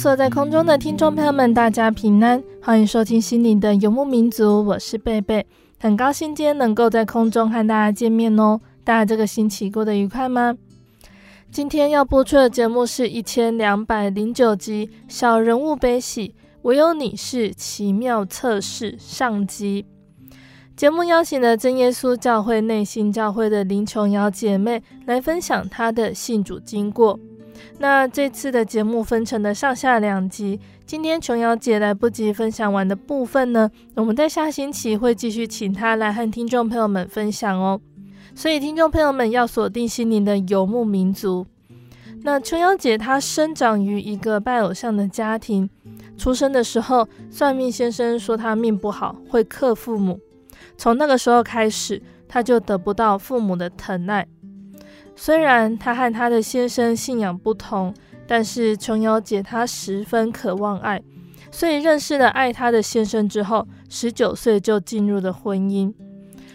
坐在空中的听众朋友们，大家平安，欢迎收听心灵的游牧民族，我是贝贝，很高兴今天能够在空中和大家见面哦。大家这个星期过得愉快吗？今天要播出的节目是一千两百零九集《小人物悲喜》，唯有你是奇妙测试上集。节目邀请了真耶稣教会内心教会的林琼瑶姐妹来分享她的信主经过。那这次的节目分成了上下两集，今天琼瑶姐来不及分享完的部分呢，我们在下星期会继续请她来和听众朋友们分享哦。所以听众朋友们要锁定心灵的游牧民族。那琼瑶姐她生长于一个拜偶像的家庭，出生的时候算命先生说她命不好，会克父母，从那个时候开始，她就得不到父母的疼爱。虽然她和她的先生信仰不同，但是琼瑶姐她十分渴望爱，所以认识了爱她的先生之后，十九岁就进入了婚姻。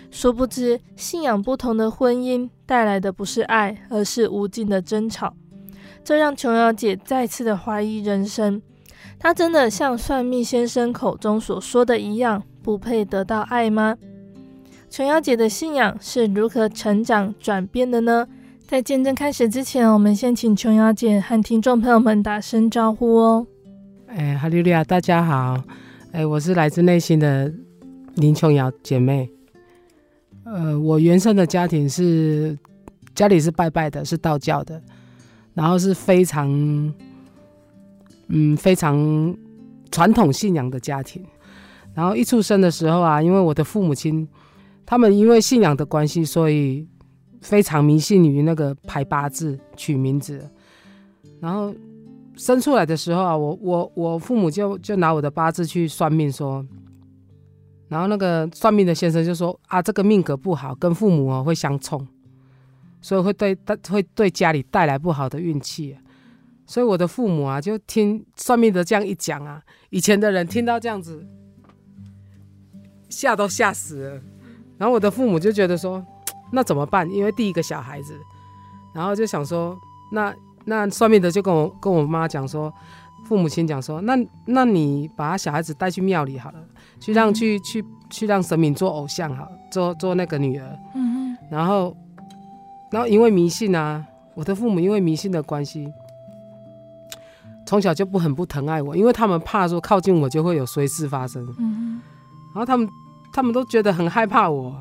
殊不知，信仰不同的婚姻带来的不是爱，而是无尽的争吵。这让琼瑶姐再次的怀疑人生：她真的像算命先生口中所说的一样，不配得到爱吗？琼瑶姐的信仰是如何成长转变的呢？在见证开始之前，我们先请琼瑶姐和听众朋友们打声招呼哦。哎，哈利路亚，大家好。哎，我是来自内心的林琼瑶姐妹。呃，我原生的家庭是家里是拜拜的，是道教的，然后是非常嗯非常传统信仰的家庭。然后一出生的时候啊，因为我的父母亲他们因为信仰的关系，所以。非常迷信于那个排八字取名字，然后生出来的时候啊，我我我父母就就拿我的八字去算命说，然后那个算命的先生就说啊，这个命格不好，跟父母啊会相冲，所以会对带会对家里带来不好的运气，所以我的父母啊就听算命的这样一讲啊，以前的人听到这样子吓都吓死了，然后我的父母就觉得说。那怎么办？因为第一个小孩子，然后就想说，那那算命的就跟我跟我妈讲说，父母亲讲说，那那你把小孩子带去庙里好了，去让去去去让神明做偶像好，做做那个女儿。嗯，然后然后因为迷信啊，我的父母因为迷信的关系，从小就不很不疼爱我，因为他们怕说靠近我就会有衰事发生。嗯，然后他们他们都觉得很害怕我。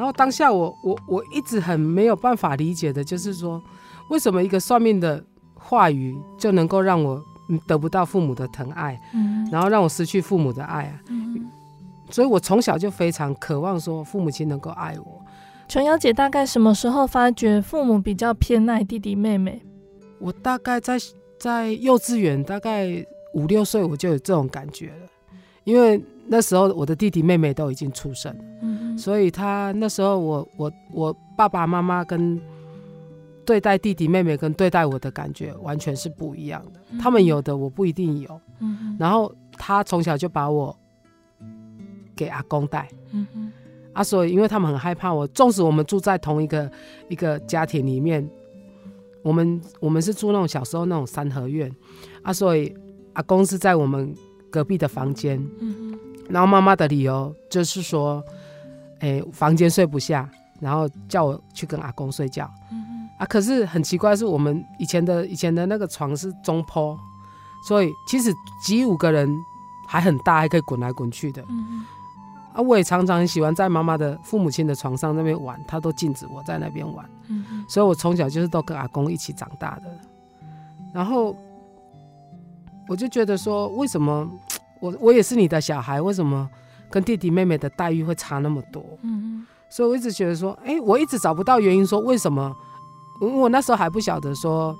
然后当下我我我一直很没有办法理解的，就是说，为什么一个算命的话语就能够让我得不到父母的疼爱，嗯，然后让我失去父母的爱啊，嗯，所以我从小就非常渴望说父母亲能够爱我。琼瑶姐大概什么时候发觉父母比较偏爱弟弟妹妹？我大概在在幼稚园，大概五六岁我就有这种感觉了，因为那时候我的弟弟妹妹都已经出生嗯。所以他那时候我，我我我爸爸妈妈跟对待弟弟妹妹跟对待我的感觉完全是不一样的。嗯、他们有的我不一定有。嗯。然后他从小就把我给阿公带。嗯哼。啊，所以因为他们很害怕我，纵使我们住在同一个一个家庭里面，我们我们是住那种小时候那种三合院。啊，所以阿公是在我们隔壁的房间。然后妈妈的理由就是说，哎，房间睡不下。然后叫我去跟阿公睡觉，嗯、哼啊，可是很奇怪，是我们以前的以前的那个床是中坡，所以其实挤五个人还很大，还可以滚来滚去的。嗯、哼啊，我也常常很喜欢在妈妈的父母亲的床上那边玩，他都禁止我在那边玩。嗯、哼所以我从小就是都跟阿公一起长大的。然后我就觉得说，为什么我我也是你的小孩，为什么跟弟弟妹妹的待遇会差那么多？嗯所以我一直觉得说，哎，我一直找不到原因，说为什么？我那时候还不晓得说，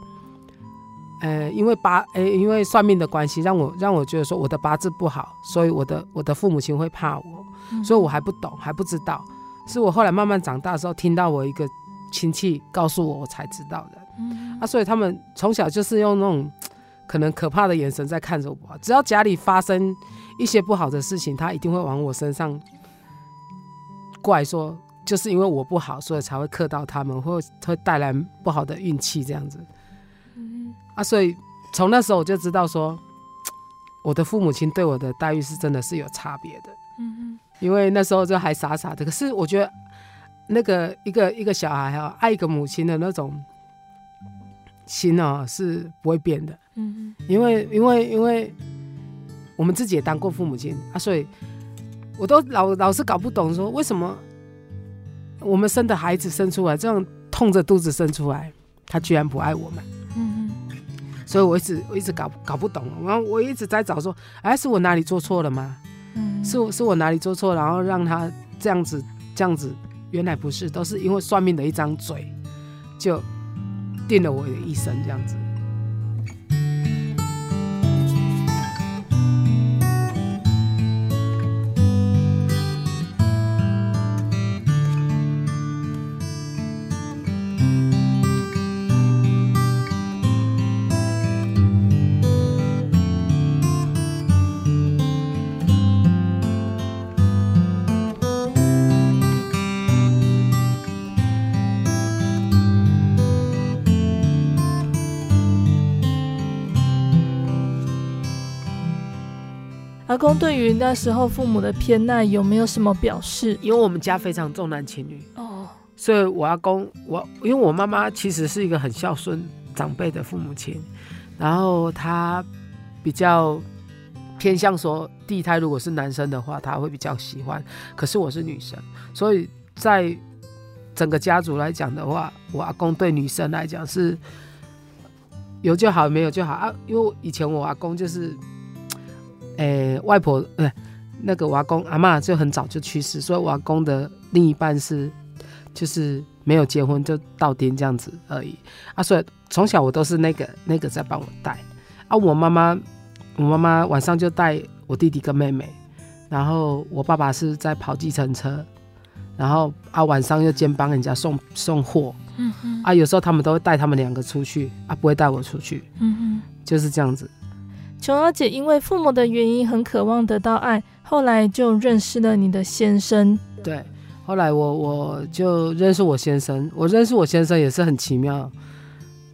呃，因为八，哎，因为算命的关系，让我让我觉得说我的八字不好，所以我的我的父母亲会怕我，嗯、所以我还不懂，还不知道。是我后来慢慢长大的时候，听到我一个亲戚告诉我，我才知道的。嗯、啊，所以他们从小就是用那种可能可怕的眼神在看着我，只要家里发生一些不好的事情，他一定会往我身上。怪说，就是因为我不好，所以才会克到他们，或会带来不好的运气这样子。嗯啊，所以从那时候我就知道说，我的父母亲对我的待遇是真的是有差别的。嗯哼，因为那时候就还傻傻的，可是我觉得那个一个一个小孩哈，爱一个母亲的那种心哦，是不会变的。嗯，因为因为因为我们自己也当过父母亲啊，所以。我都老老是搞不懂，说为什么我们生的孩子生出来这样痛着肚子生出来，他居然不爱我们。嗯哼，所以我一直我一直搞搞不懂，然后我一直在找说，哎，是我哪里做错了吗？嗯，是我是我哪里做错，然后让他这样子这样子，原来不是，都是因为算命的一张嘴，就定了我的一生这样子。公对于那时候父母的偏爱有没有什么表示？因为我们家非常重男轻女哦，所以我阿公我因为我妈妈其实是一个很孝顺长辈的父母亲，然后她比较偏向说第一胎如果是男生的话，他会比较喜欢，可是我是女生，所以在整个家族来讲的话，我阿公对女生来讲是有就好，没有就好啊，因为以前我阿公就是。诶、欸，外婆，呃、欸，那个我阿公阿妈就很早就去世，所以我阿公的另一半是，就是没有结婚就倒钉这样子而已啊。所以从小我都是那个那个在帮我带啊。我妈妈，我妈妈晚上就带我弟弟跟妹妹，然后我爸爸是在跑计程车，然后啊晚上又兼帮人家送送货，嗯哼，啊有时候他们都会带他们两个出去啊，不会带我出去，嗯哼，就是这样子。琼瑶姐因为父母的原因很渴望得到爱，后来就认识了你的先生。对，后来我我就认识我先生。我认识我先生也是很奇妙，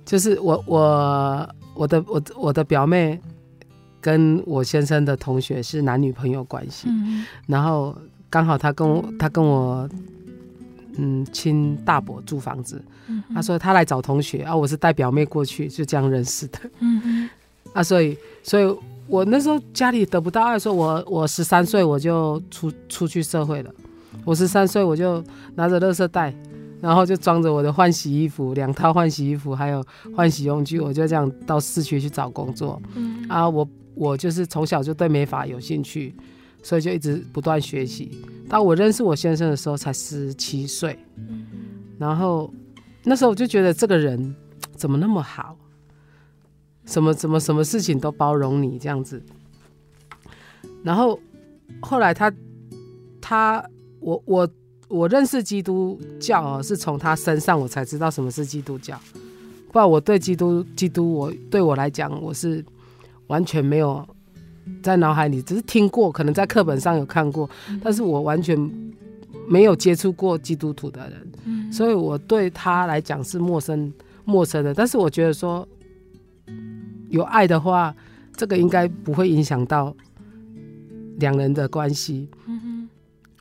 就是我我我的我我的表妹跟我先生的同学是男女朋友关系，嗯、然后刚好他跟我他跟我嗯亲大伯租房子，嗯、他说他来找同学啊，我是带表妹过去，就这样认识的。嗯啊，所以，所以我那时候家里得不到爱，说我我十三岁我就出出去社会了，我十三岁我就拿着垃圾袋，然后就装着我的换洗衣服，两套换洗衣服，还有换洗用具，我就这样到市区去找工作。嗯，啊，我我就是从小就对美发有兴趣，所以就一直不断学习。到我认识我先生的时候才十七岁，然后那时候我就觉得这个人怎么那么好。什么什么什么事情都包容你这样子，然后后来他他我我我认识基督教啊，是从他身上我才知道什么是基督教。不然我对基督基督我对我来讲我是完全没有在脑海里，只是听过，可能在课本上有看过，但是我完全没有接触过基督徒的人，嗯、所以我对他来讲是陌生陌生的。但是我觉得说有爱的话，这个应该不会影响到两人的关系。嗯、哼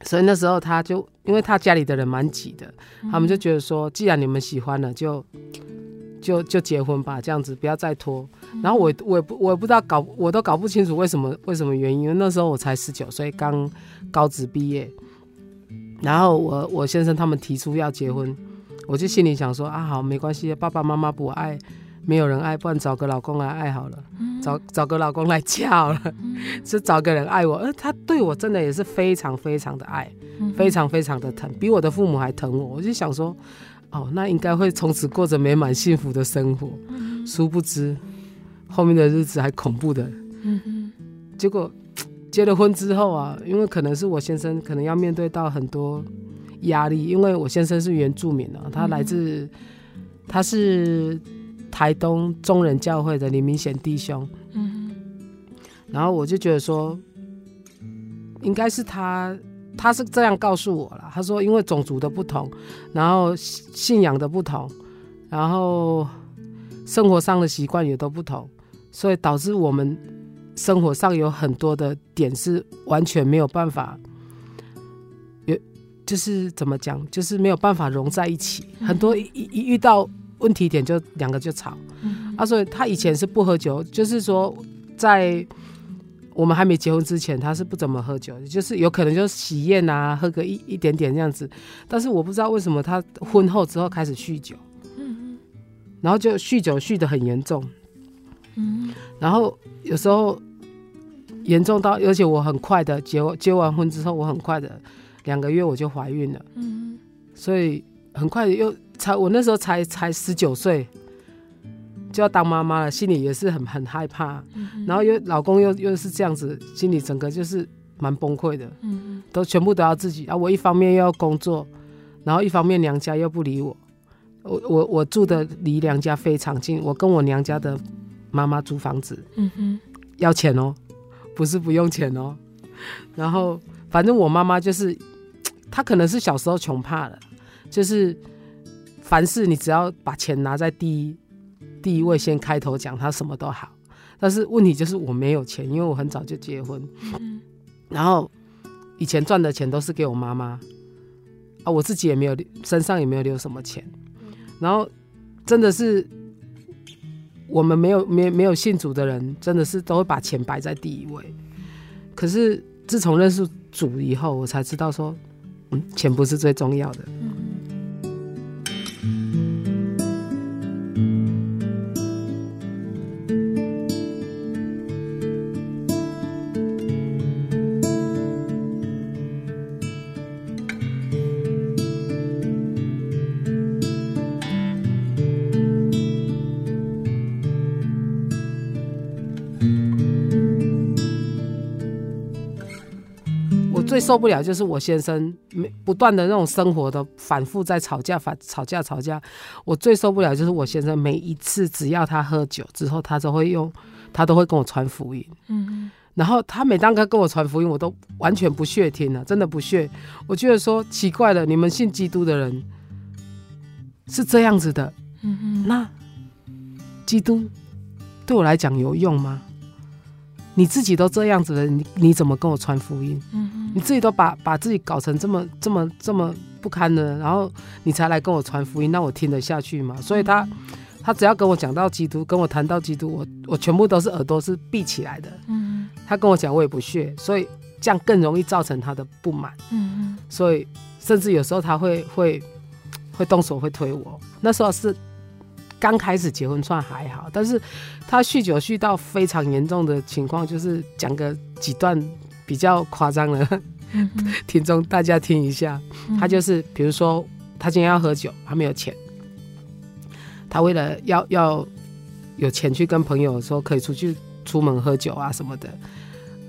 所以那时候他就因为他家里的人蛮挤的，嗯、他们就觉得说，既然你们喜欢了，就。就就结婚吧，这样子不要再拖。然后我我也不我也不知道搞，我都搞不清楚为什么为什么原因。因为那时候我才十九岁，刚高职毕业。然后我我先生他们提出要结婚，我就心里想说啊，好没关系，爸爸妈妈不爱，没有人爱，不然找个老公来爱好了，找找个老公来嫁好了，是找个人爱我。而他对我真的也是非常非常的爱，非常非常的疼，比我的父母还疼我。我就想说。哦，那应该会从此过着美满幸福的生活。嗯、殊不知，后面的日子还恐怖的。结果结了婚之后啊，因为可能是我先生可能要面对到很多压力，因为我先生是原住民啊，他来自、嗯、他是台东中人教会的李明显弟兄。嗯。然后我就觉得说，应该是他。他是这样告诉我了，他说因为种族的不同，然后信仰的不同，然后生活上的习惯也都不同，所以导致我们生活上有很多的点是完全没有办法，有就是怎么讲，就是没有办法融在一起，很多一一遇到问题点就两个就吵，啊，所以他以前是不喝酒，就是说在。我们还没结婚之前，他是不怎么喝酒的，就是有可能就是喜宴啊，喝个一一点点这样子。但是我不知道为什么他婚后之后开始酗酒，嗯嗯，然后就酗酒酗得很严重，嗯，然后有时候严重到，而且我很快的结结完婚之后，我很快的两个月我就怀孕了，嗯，所以很快的又才我那时候才才十九岁。就要当妈妈了，心里也是很很害怕，嗯、然后又老公又又是这样子，心里整个就是蛮崩溃的，嗯、哼都全部都要自己啊！我一方面又要工作，然后一方面娘家又不理我，我我我住的离娘家非常近，我跟我娘家的妈妈租房子，嗯、哼要钱哦，不是不用钱哦，然后反正我妈妈就是，她可能是小时候穷怕了，就是凡事你只要把钱拿在第一。第一位先开头讲，他什么都好，但是问题就是我没有钱，因为我很早就结婚，嗯、然后以前赚的钱都是给我妈妈，啊，我自己也没有身上也没有留什么钱，然后真的是我们没有没没有信主的人，真的是都会把钱摆在第一位，可是自从认识主以后，我才知道说，嗯，钱不是最重要的。最受不了就是我先生没不断的那种生活的反复在吵架，反吵架吵架。我最受不了就是我先生每一次只要他喝酒之后，他都会用，他都会跟我传福音。嗯哼，然后他每当他跟我传福音，我都完全不屑听了，真的不屑。我觉得说奇怪了，你们信基督的人是这样子的。那基督对我来讲有用吗？你自己都这样子了，你你怎么跟我传福音？你自己都把把自己搞成这么这么这么不堪的，然后你才来跟我传福音，那我听得下去吗？所以他他只要跟我讲到基督，跟我谈到基督，我我全部都是耳朵是闭起来的。嗯，他跟我讲我也不屑，所以这样更容易造成他的不满。所以甚至有时候他会会会动手会推我，那时候是。刚开始结婚算还好，但是他酗酒酗到非常严重的情况，就是讲个几段比较夸张的，嗯、听众大家听一下。他就是比如说，他今天要喝酒，他没有钱，他为了要要有钱去跟朋友说可以出去出门喝酒啊什么的，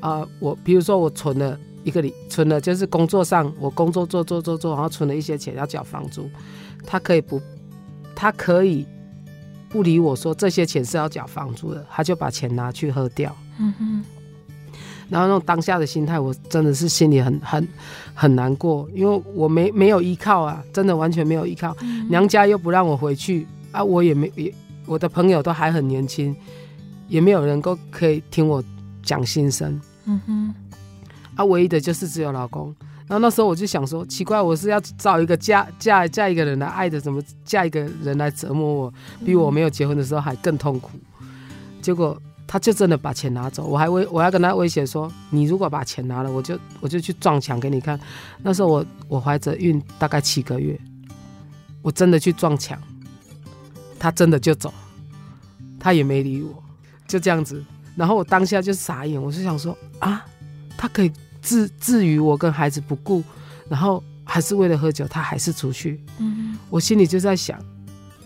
啊、呃，我比如说我存了一个礼存了，就是工作上我工作做做做做，然后存了一些钱要缴房租，他可以不，他可以不理我说这些钱是要缴房租的，他就把钱拿去喝掉。嗯哼。然后那种当下的心态，我真的是心里很很很难过，因为我没没有依靠啊，真的完全没有依靠，嗯、娘家又不让我回去啊，我也没也，我的朋友都还很年轻，也没有人够可以听我讲心声。嗯哼，啊，唯一的就是只有老公。然后那时候我就想说，奇怪，我是要找一个嫁嫁嫁一个人来爱的，怎么嫁一个人来折磨我，比我没有结婚的时候还更痛苦。结果。他就真的把钱拿走，我还威，我要跟他威胁说，你如果把钱拿了，我就我就去撞墙给你看。那时候我我怀着孕大概七个月，我真的去撞墙，他真的就走，他也没理我，就这样子。然后我当下就傻眼，我就想说啊，他可以置置于我跟孩子不顾，然后还是为了喝酒，他还是出去。嗯，我心里就在想，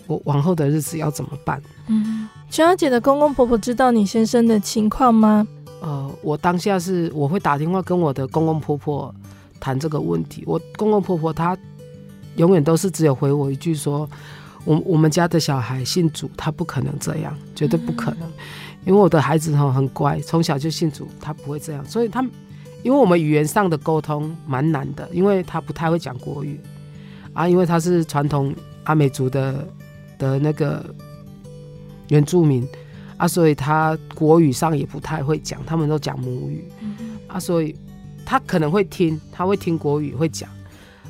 我往后的日子要怎么办？嗯。琼瑶姐的公公婆婆知道你先生的情况吗？呃，我当下是我会打电话跟我的公公婆婆谈这个问题。我公公婆婆他永远都是只有回我一句说：“我我们家的小孩信主，他不可能这样，绝对不可能。嗯”因为我的孩子哈很乖，从小就信主，他不会这样。所以他因为我们语言上的沟通蛮难的，因为他不太会讲国语啊，因为他是传统阿美族的的那个。原住民啊，所以他国语上也不太会讲，他们都讲母语、嗯、啊，所以他可能会听，他会听国语会讲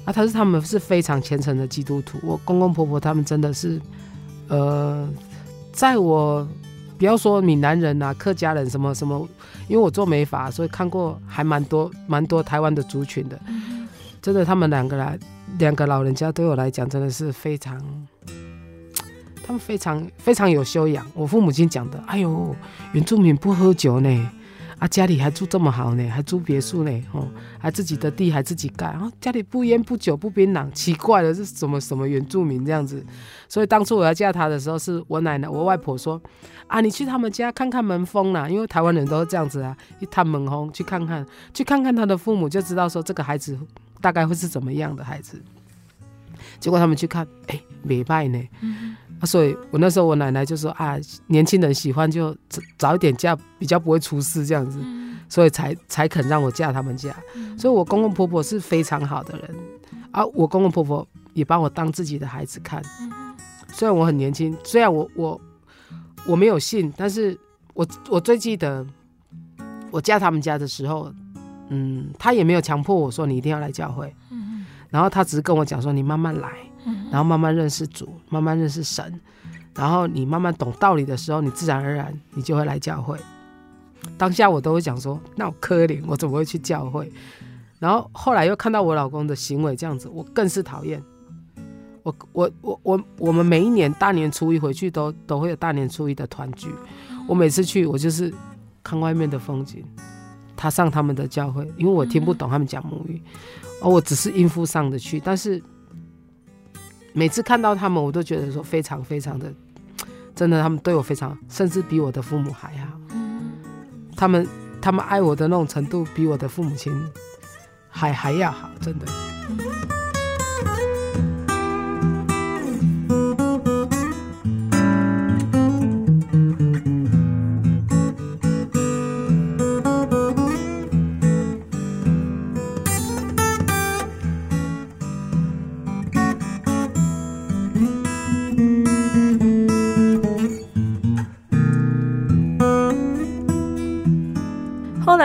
啊，他是他们是非常虔诚的基督徒。我公公婆婆他们真的是，呃，在我不要说闽南人啊、客家人什么什么，因为我做美发，所以看过还蛮多蛮多台湾的族群的，真的他们两个来两个老人家对我来讲真的是非常。他们非常非常有修养。我父母亲讲的，哎呦，原住民不喝酒呢，啊，家里还住这么好呢，还住别墅呢，哦，还自己的地还自己盖，然后家里不烟不酒不槟榔，奇怪了，是什么什么原住民这样子？所以当初我要嫁他的时候，是我奶奶我外婆说，啊，你去他们家看看门风啦，因为台湾人都是这样子啊，一探门风去看看，去看看他的父母，就知道说这个孩子大概会是怎么样的孩子。结果他们去看，哎，没败呢。啊，所以我那时候我奶奶就说啊，年轻人喜欢就早一点嫁，比较不会出事这样子，所以才才肯让我嫁他们家。所以我公公婆婆是非常好的人，啊，我公公婆婆也把我当自己的孩子看。虽然我很年轻，虽然我我我没有信，但是我我最记得我嫁他们家的时候，嗯，他也没有强迫我说你一定要来教会，然后他只是跟我讲说你慢慢来。然后慢慢认识主，慢慢认识神，然后你慢慢懂道理的时候，你自然而然你就会来教会。当下我都会讲说，那我可怜，我怎么会去教会？然后后来又看到我老公的行为这样子，我更是讨厌。我我我我我们每一年大年初一回去都都会有大年初一的团聚，我每次去我就是看外面的风景，他上他们的教会，因为我听不懂他们讲母语，而我只是应付上的去，但是。每次看到他们，我都觉得说非常非常的，真的，他们对我非常，甚至比我的父母还好。他们他们爱我的那种程度，比我的父母亲还还要好，真的。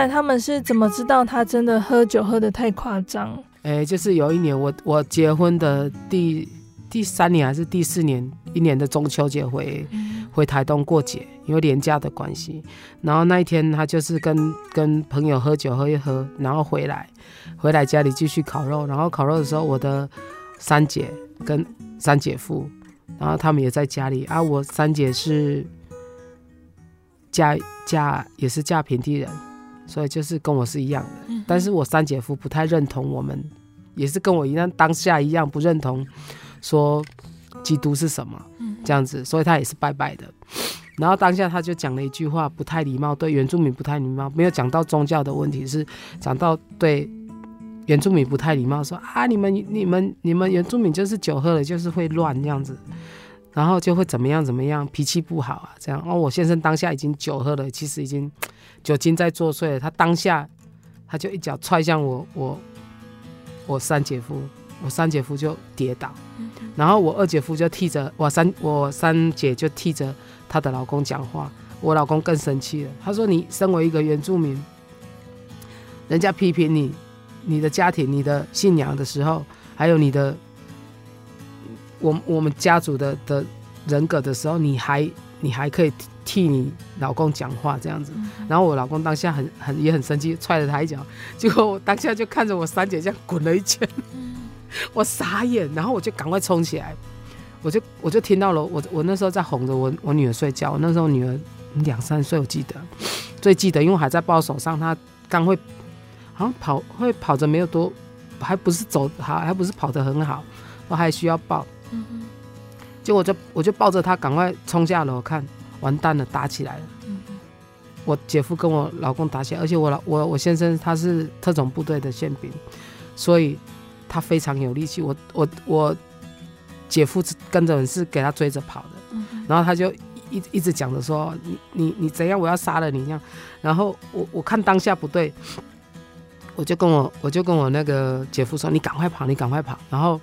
他们是怎么知道他真的喝酒喝得太夸张？哎，就是有一年我我结婚的第第三年还是第四年，一年的中秋节回回台东过节，因为连假的关系。然后那一天他就是跟跟朋友喝酒喝一喝，然后回来回来家里继续烤肉。然后烤肉的时候，我的三姐跟三姐夫，然后他们也在家里啊。我三姐是嫁嫁也是嫁平地人。所以就是跟我是一样的，但是我三姐夫不太认同我们，也是跟我一样当下一样不认同，说基督是什么这样子，所以他也是拜拜的。然后当下他就讲了一句话，不太礼貌，对原住民不太礼貌，没有讲到宗教的问题，是讲到对原住民不太礼貌，说啊，你们你们你们原住民就是酒喝了就是会乱这样子，然后就会怎么样怎么样，脾气不好啊这样。哦，我先生当下已经酒喝了，其实已经酒精在作祟了。他当下他就一脚踹向我我我三姐夫，我三姐夫就跌倒，然后我二姐夫就替着我三我三姐就替着她的老公讲话，我老公更生气了，他说你身为一个原住民，人家批评你。你的家庭、你的信仰的时候，还有你的我我们家族的的人格的时候，你还你还可以替你老公讲话这样子。然后我老公当下很很也很生气，踹了他一脚。结果我当下就看着我三姐这样滚了一圈，我傻眼。然后我就赶快冲起来，我就我就听到了，我我那时候在哄着我我女儿睡觉。我那时候女儿两三岁，我记得最记得，因为我还在抱手上，她刚会。好像跑会跑着没有多，还不是走好，还不是跑得很好，我还需要抱。嗯哼。结果我就我就抱着他赶快冲下楼，看完蛋了，打起来了。我姐夫跟我老公打起来，而且我老我我先生他是特种部队的宪兵，所以他非常有力气。我我我姐夫跟着人是给他追着跑的。嗯。然后他就一一直讲着说你你你怎样，我要杀了你一样。然后我我看当下不对。我就跟我，我就跟我那个姐夫说：“你赶快跑，你赶快跑。”然后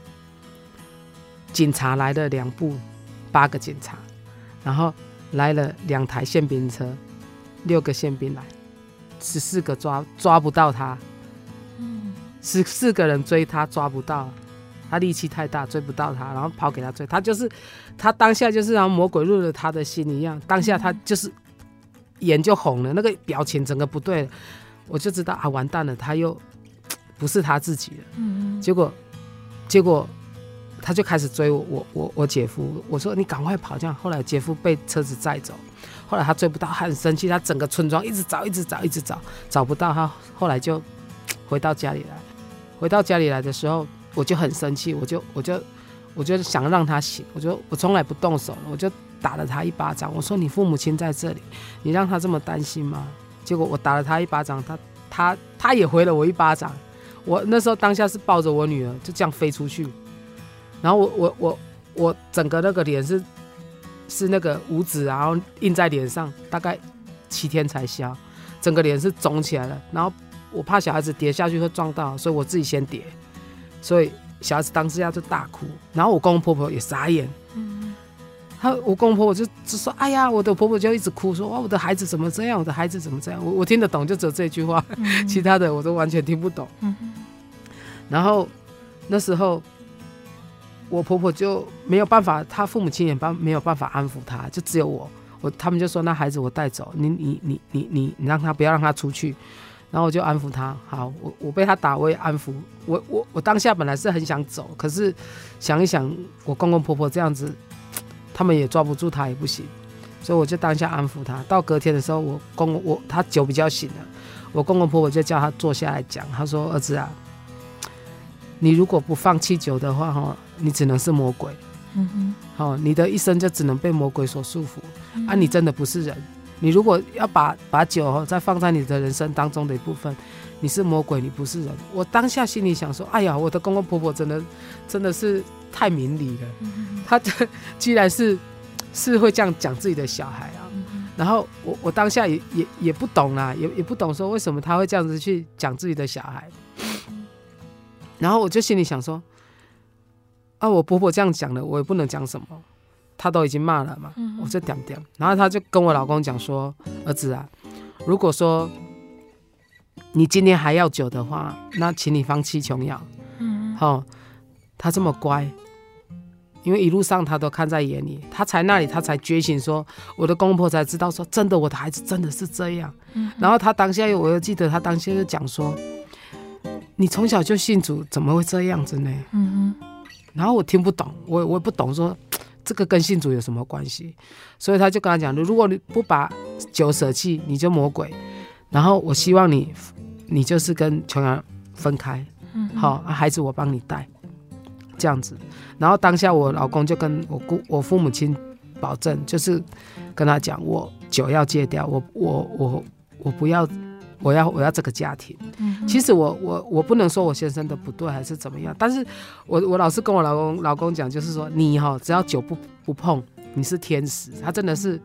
警察来了两部，八个警察，然后来了两台宪兵车，六个宪兵来，十四个抓抓不到他，十四个人追他抓不到，他力气太大追不到他，然后跑给他追，他就是他当下就是让魔鬼入了他的心一样，当下他就是眼就红了，那个表情整个不对了。我就知道啊，完蛋了，他又 不是他自己了。嗯，结果，结果他就开始追我，我我我姐夫。我说你赶快跑，这样。后来姐夫被车子载走，后来他追不到，他很生气，他整个村庄一直找，一直找，一直找，找不到他。后来就回到家里来，回到家里来的时候，我就很生气，我就我就我就想让他醒，我就我从来不动手了，我就打了他一巴掌。我说你父母亲在这里，你让他这么担心吗？结果我打了他一巴掌，他他他也回了我一巴掌。我那时候当下是抱着我女儿，就这样飞出去。然后我我我我整个那个脸是是那个五指，然后印在脸上，大概七天才消，整个脸是肿起来了。然后我怕小孩子跌下去会撞到，所以我自己先跌。所以小孩子当时就大哭，然后我公公婆婆也傻眼。他我公公婆婆就就说，哎呀，我的婆婆就一直哭说，哇，我的孩子怎么这样？我的孩子怎么这样？我我听得懂，就只有这句话，嗯、其他的我都完全听不懂。嗯、然后那时候我婆婆就没有办法，她父母亲也帮没有办法安抚她，就只有我。我他们就说，那孩子我带走，你你你你你你让他不要让他出去。然后我就安抚他。好，我我被他打，我也安抚。我我我当下本来是很想走，可是想一想，我公公婆婆这样子。他们也抓不住他，也不行，所以我就当下安抚他。到隔天的时候，我公公我他酒比较醒了，我公公婆婆就叫他坐下来讲。他说：“儿子啊，你如果不放弃酒的话，哈，你只能是魔鬼。嗯哼，好，你的一生就只能被魔鬼所束缚。嗯、啊，你真的不是人。你如果要把把酒再放在你的人生当中的一部分，你是魔鬼，你不是人。我当下心里想说：哎呀，我的公公婆婆真的真的是。”太明理了，他这既然是是会这样讲自己的小孩啊，然后我我当下也也也不懂啦，也也不懂说为什么他会这样子去讲自己的小孩，然后我就心里想说，啊，我婆婆这样讲了，我也不能讲什么，她都已经骂了嘛，我就点点，然后她就跟我老公讲说，儿子啊，如果说你今天还要酒的话，那请你放弃琼瑶，嗯，好，他这么乖。因为一路上他都看在眼里，他才那里他才觉醒说，说我的公婆才知道说真的，我的孩子真的是这样。嗯、然后他当下又，我又记得他当下就讲说，你从小就信主，怎么会这样子呢？嗯、然后我听不懂，我我也不懂说这个跟信主有什么关系，所以他就跟他讲，如果你不把酒舍弃，你就魔鬼。然后我希望你，你就是跟琼瑶分开，嗯、好，孩子我帮你带。这样子，然后当下我老公就跟我姑我父母亲保证，就是跟他讲，我酒要戒掉，我我我我不要我要我要这个家庭。嗯、其实我我我不能说我先生的不对还是怎么样，但是我我老是跟我老公老公讲，就是说你哈只要酒不不碰，你是天使。他真的是，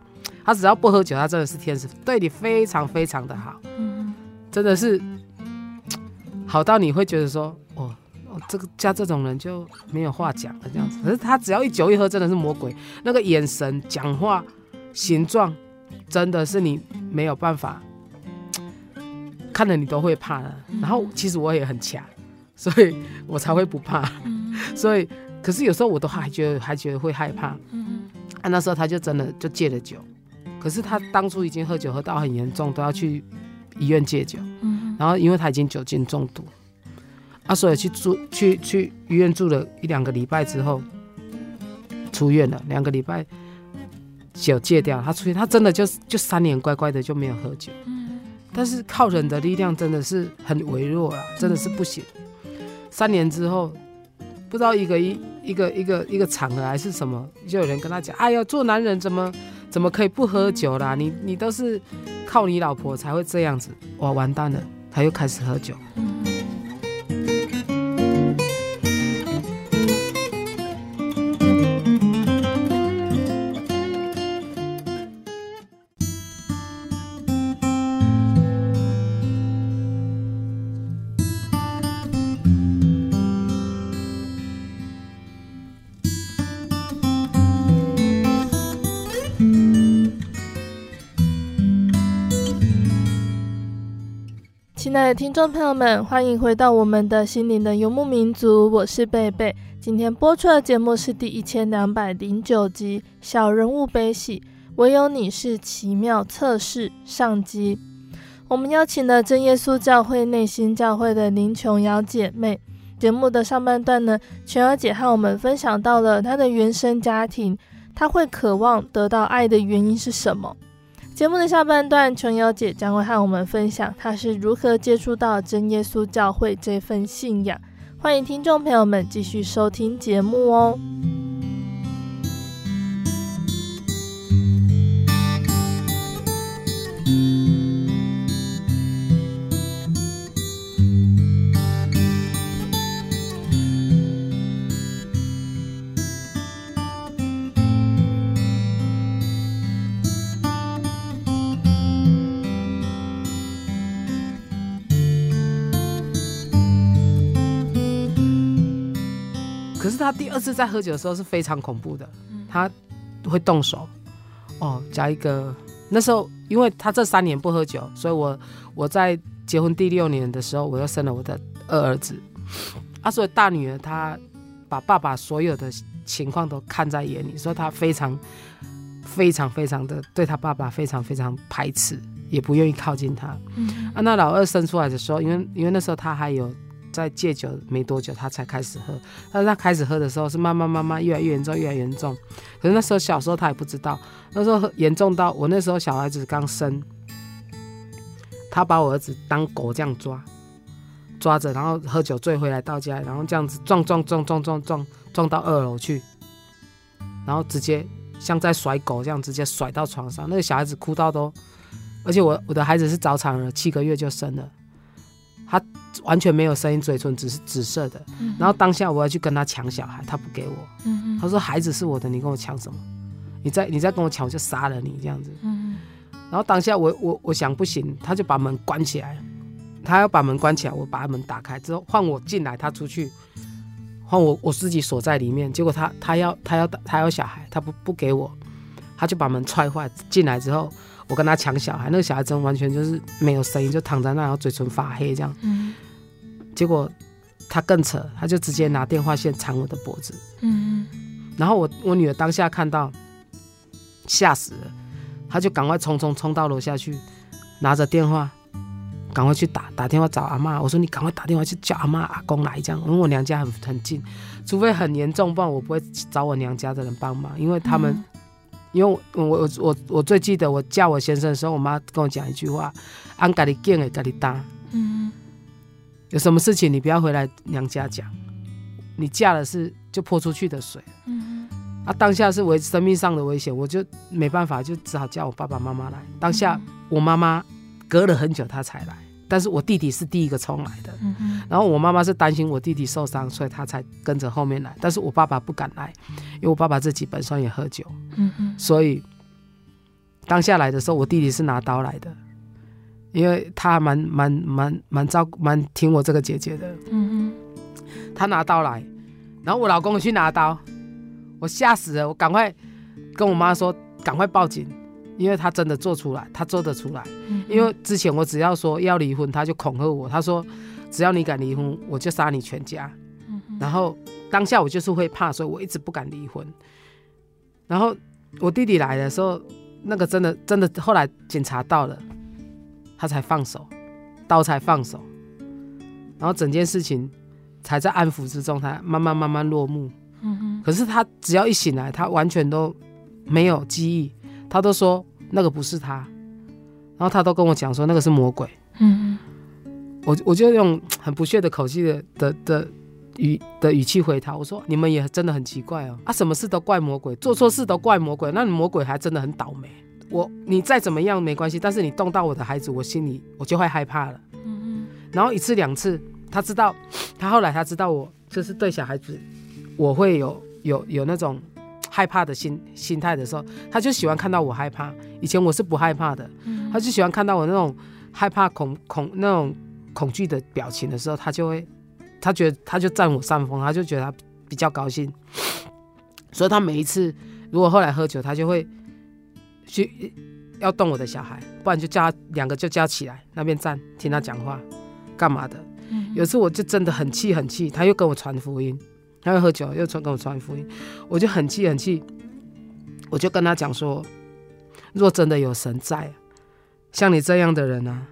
他只要不喝酒，他真的是天使，对你非常非常的好。嗯、真的是好到你会觉得说，哦，这个家这种人就没有话讲了这样子。可是他只要一酒一喝，真的是魔鬼，那个眼神、讲话、形状，真的是你没有办法。看了你都会怕的，然后其实我也很强，所以我才会不怕。所以，可是有时候我都还觉得还觉得会害怕。啊，那时候他就真的就戒了酒，可是他当初已经喝酒喝到很严重，都要去医院戒酒。然后因为他已经酒精中毒，啊，所以去住去去医院住了一两个礼拜之后，出院了。两个礼拜酒戒掉，他出院，他真的就就三年乖乖的就没有喝酒。但是靠人的力量真的是很微弱了，真的是不行。三年之后，不知道一个一一个一个一个场合还是什么，就有人跟他讲：“哎呀，做男人怎么怎么可以不喝酒啦？你你都是靠你老婆才会这样子。”哇，完蛋了，他又开始喝酒。的听众朋友们，欢迎回到我们的心灵的游牧民族，我是贝贝。今天播出的节目是第一千两百零九集《小人物悲喜》，唯有你是奇妙测试上集。我们邀请了真耶稣教会内心教会的林琼瑶姐妹。节目的上半段呢，琼瑶姐和我们分享到了她的原生家庭，她会渴望得到爱的原因是什么？节目的下半段，琼瑶姐将会和我们分享她是如何接触到真耶稣教会这份信仰。欢迎听众朋友们继续收听节目哦。他第二次在喝酒的时候是非常恐怖的，他会动手哦，加一个那时候，因为他这三年不喝酒，所以我我在结婚第六年的时候，我又生了我的二儿子，啊，所以大女儿她把爸爸所有的情况都看在眼里，所以她非常非常非常的对他爸爸非常非常排斥，也不愿意靠近他。嗯，啊，那老二生出来的时候，因为因为那时候他还有。在戒酒没多久，他才开始喝。但是他开始喝的时候是慢慢慢慢越来越严重，越来越严重。可是那时候小时候他也不知道，那时候严重到我那时候小孩子刚生，他把我儿子当狗这样抓，抓着，然后喝酒醉回来到家，然后这样子撞撞撞撞撞撞撞到二楼去，然后直接像在甩狗这样直接甩到床上。那个小孩子哭到都，而且我我的孩子是早产儿，七个月就生了。他完全没有声音，嘴唇只是紫色的。嗯、然后当下我要去跟他抢小孩，他不给我。嗯、他说：“孩子是我的，你跟我抢什么？你再你再跟我抢，我就杀了你这样子。嗯”然后当下我我我想不行，他就把门关起来。他要把门关起来，我把门打开之后换我进来，他出去换我我自己锁在里面。结果他他要他要他要小孩，他不不给我，他就把门踹坏。进来之后。我跟他抢小孩，那个小孩真完全就是没有声音，就躺在那，然后嘴唇发黑这样。嗯。结果他更扯，他就直接拿电话线缠我的脖子。嗯。然后我我女儿当下看到，吓死了，她就赶快匆匆冲到楼下去，拿着电话，赶快去打打电话找阿妈。我说你赶快打电话去叫阿妈阿公来这样，因为我娘家很很近，除非很严重，不然我不会找我娘家的人帮忙，因为他们。嗯因为我我我我最记得我嫁我先生的时候，我妈跟我讲一句话：“安家里见的家里搭。”嗯，有什么事情你不要回来娘家讲，你嫁了是就泼出去的水。嗯，啊，当下是危生命上的危险，我就没办法，就只好叫我爸爸妈妈来。当下我妈妈隔了很久她才来。但是我弟弟是第一个冲来的，然后我妈妈是担心我弟弟受伤，所以她才跟着后面来。但是我爸爸不敢来，因为我爸爸自己本身也喝酒，嗯嗯所以当下来的时候，我弟弟是拿刀来的，因为他蛮蛮蛮蛮照蛮听我这个姐姐的，嗯他拿刀来，然后我老公去拿刀，我吓死了，我赶快跟我妈说，赶快报警，因为他真的做出来，他做得出来。嗯，因为之前我只要说要离婚，他就恐吓我，他说只要你敢离婚，我就杀你全家。然后当下我就是会怕，所以我一直不敢离婚。然后我弟弟来的时候，那个真的真的，后来警察到了，他才放手，刀才放手，然后整件事情才在安抚之中，才慢慢慢慢落幕。可是他只要一醒来，他完全都没有记忆，他都说那个不是他，然后他都跟我讲说那个是魔鬼。嗯我我就用很不屑的口气的的的语的语气回他，我说你们也真的很奇怪哦，啊，什么事都怪魔鬼，做错事都怪魔鬼，那你魔鬼还真的很倒霉。我你再怎么样没关系，但是你动到我的孩子，我心里我就会害怕了。嗯然后一次两次，他知道，他后来他知道我就是对小孩子，我会有有有那种害怕的心心态的时候，他就喜欢看到我害怕。以前我是不害怕的，嗯他就喜欢看到我那种害怕恐恐那种恐惧的表情的时候，他就会，他觉得他就占我上风，他就觉得他比较高兴，所以他每一次如果后来喝酒，他就会去要动我的小孩，不然就叫他两个就叫起来那边站听他讲话，干嘛的？嗯有一次我就真的很气很气，他又跟我传福音，他又喝酒又传跟我传福音，我就很气很气，我就跟他讲说，若真的有神在，像你这样的人啊，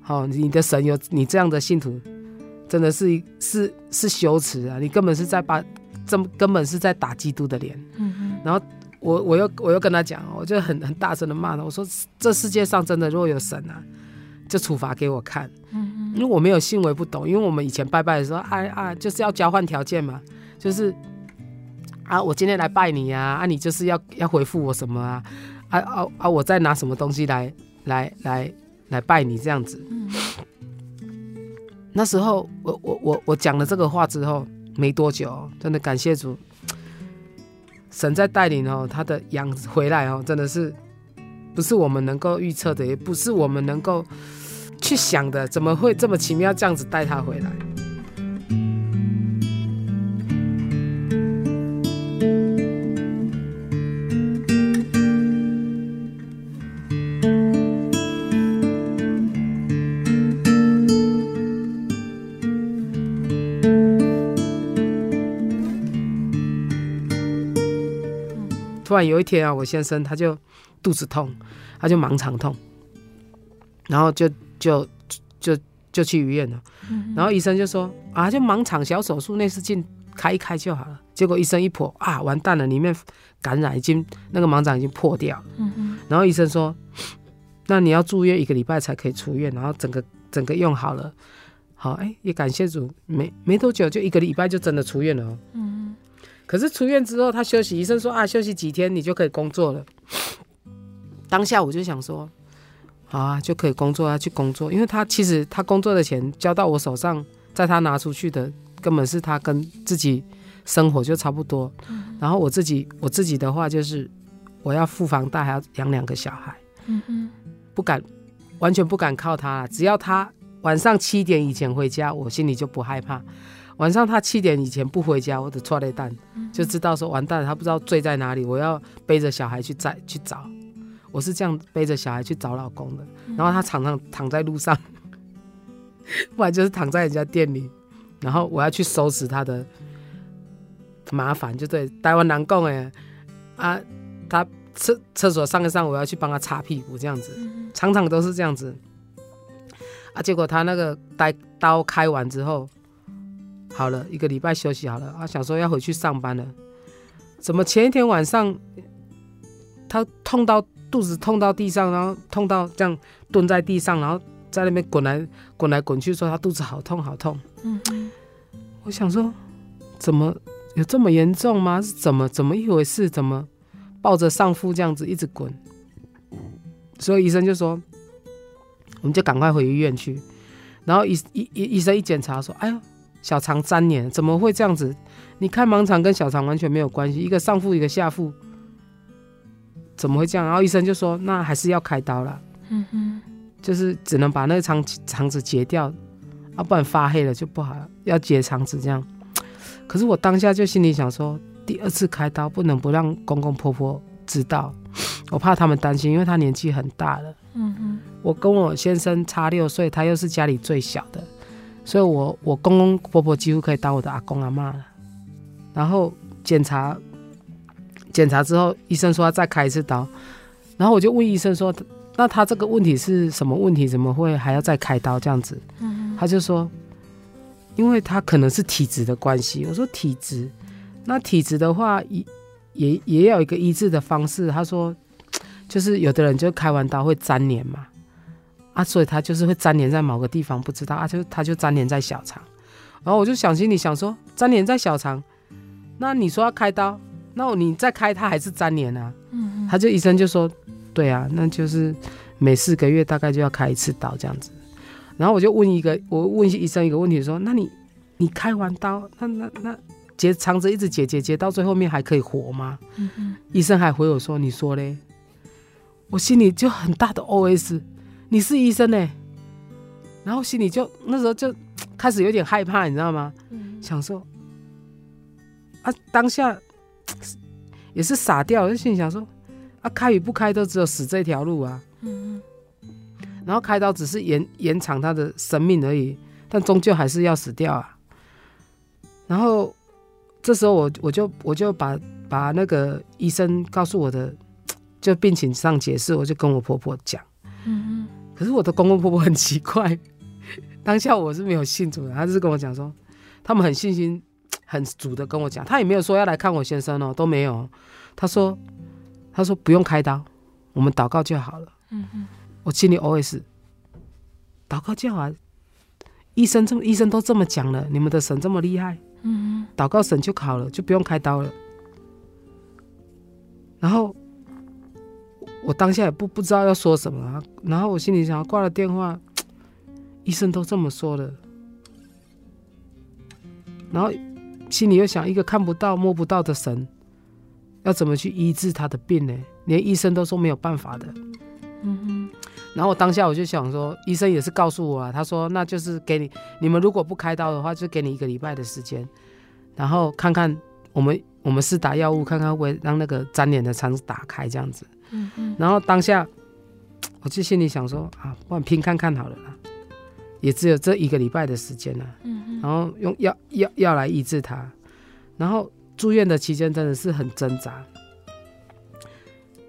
好、你的神有你这样的信徒，真的是是是羞耻啊！你根本是在把这根本是在打基督的脸。嗯我我又我又跟他讲，我就很很大声的骂他，我说这世界上真的若有神啊，就处罚给我看。嗯因为我没有信，我也不懂。因为我们以前拜拜的时候，啊啊，就是要交换条件嘛，就是啊，我今天来拜你呀、啊，啊，你就是要要回复我什么啊，啊啊啊，我再拿什么东西来来来来拜你这样子。嗯那时候我我我我讲了这个话之后没多久，真的感谢主，神在带领哦，他的羊回来哦，真的是不是我们能够预测的，也不是我们能够去想的，怎么会这么奇妙这样子带他回来？突然有一天啊，我先生他就肚子痛，他就盲肠痛，然后就就就就去医院了。嗯然后医生就说啊，就盲肠小手术，内视镜开一开就好了。结果医生一剖啊，完蛋了，里面感染已经那个盲肠已经破掉。嗯然后医生说，那你要住院一个礼拜才可以出院，然后整个整个用好了。好，哎，也感谢主，没没多久就一个礼拜就真的出院了哦。嗯可是出院之后，他休息，医生说啊，休息几天你就可以工作了。当下我就想说，好啊，就可以工作啊，去工作。因为他其实他工作的钱交到我手上，在他拿出去的，根本是他跟自己生活就差不多。然后我自己我自己的话就是，我要付房贷，还要养两个小孩，嗯嗯不敢完全不敢靠他。只要他晚上七点以前回家，我心里就不害怕。晚上他七点以前不回家，我的错了蛋就知道说完蛋了，他不知道罪在哪里，我要背着小孩去再去找。我是这样背着小孩去找老公的，然后他常常躺在路上，不然就是躺在人家店里，然后我要去收拾他的麻烦，就对台湾人讲哎啊，他厕厕所上一上，我要去帮他擦屁股这样子，常常都是这样子。啊，结果他那个刀刀开完之后。好了，一个礼拜休息好了啊，想说要回去上班了，怎么前一天晚上他痛到肚子痛到地上，然后痛到这样蹲在地上，然后在那边滚来滚来滚去，说他肚子好痛好痛。嗯我想说，怎么有这么严重吗？是怎么怎么一回事？怎么抱着上腹这样子一直滚？所以医生就说，我们就赶快回医院去。然后医医医医生一检查说：“哎呦，小肠粘连，怎么会这样子？你看盲肠跟小肠完全没有关系，一个上腹一个下腹，怎么会这样？”然后医生就说：“那还是要开刀了。”嗯哼，就是只能把那个肠肠子截掉，啊、不然发黑了就不好，要截肠子这样。可是我当下就心里想说，第二次开刀不能不让公公婆婆知道，我怕他们担心，因为他年纪很大了。嗯哼，我跟我先生差六岁，他又是家里最小的，所以我我公公婆婆几乎可以当我的阿公阿妈了。然后检查检查之后，医生说要再开一次刀，然后我就问医生说，那他这个问题是什么问题？怎么会还要再开刀这样子？嗯，他就说，因为他可能是体质的关系。我说体质，那体质的话也也也有一个医治的方式。他说。就是有的人就开完刀会粘连嘛，啊，所以他就是会粘连在某个地方，不知道啊，就他就粘连在小肠，然后我就想心里想说，粘连在小肠，那你说要开刀，那你再开他还是粘连啊？嗯，他就医生就说，对啊，那就是每四个月大概就要开一次刀这样子，然后我就问一个，我问医生一个问题说，那你你开完刀，那那那结肠子一直结结结到最后面还可以活吗？嗯嗯，医生还回我说，你说嘞？我心里就很大的 OS，你是医生呢？然后心里就那时候就开始有点害怕，你知道吗？嗯、想说啊，当下也是傻掉，就心里想说啊，开与不开都只有死这条路啊。嗯、然后开刀只是延延长他的生命而已，但终究还是要死掉啊。然后这时候我我就我就把把那个医生告诉我的。就病情上解释，我就跟我婆婆讲。嗯嗯。可是我的公公婆婆很奇怪，当下我是没有信主的，他就是跟我讲说，他们很信心很主的跟我讲，他也没有说要来看我先生哦，都没有。他说，他说不用开刀，我们祷告就好了。嗯嗯。我心里 OS，祷告就好，医生这么医生都这么讲了，你们的神这么厉害，嗯嗯，祷告神就好了，就不用开刀了。然后。我当下也不不知道要说什么，然后我心里想，挂了电话，医生都这么说了，然后心里又想，一个看不到摸不到的神，要怎么去医治他的病呢？连医生都说没有办法的。嗯哼。然后我当下我就想说，医生也是告诉我啊，他说那就是给你，你们如果不开刀的话，就给你一个礼拜的时间，然后看看我们我们是打药物，看看会不会让那个粘连的肠子打开这样子。嗯嗯，然后当下，我就心里想说啊，不然拼看看好了啦，也只有这一个礼拜的时间了。然后用药药药来医治他，然后住院的期间真的是很挣扎，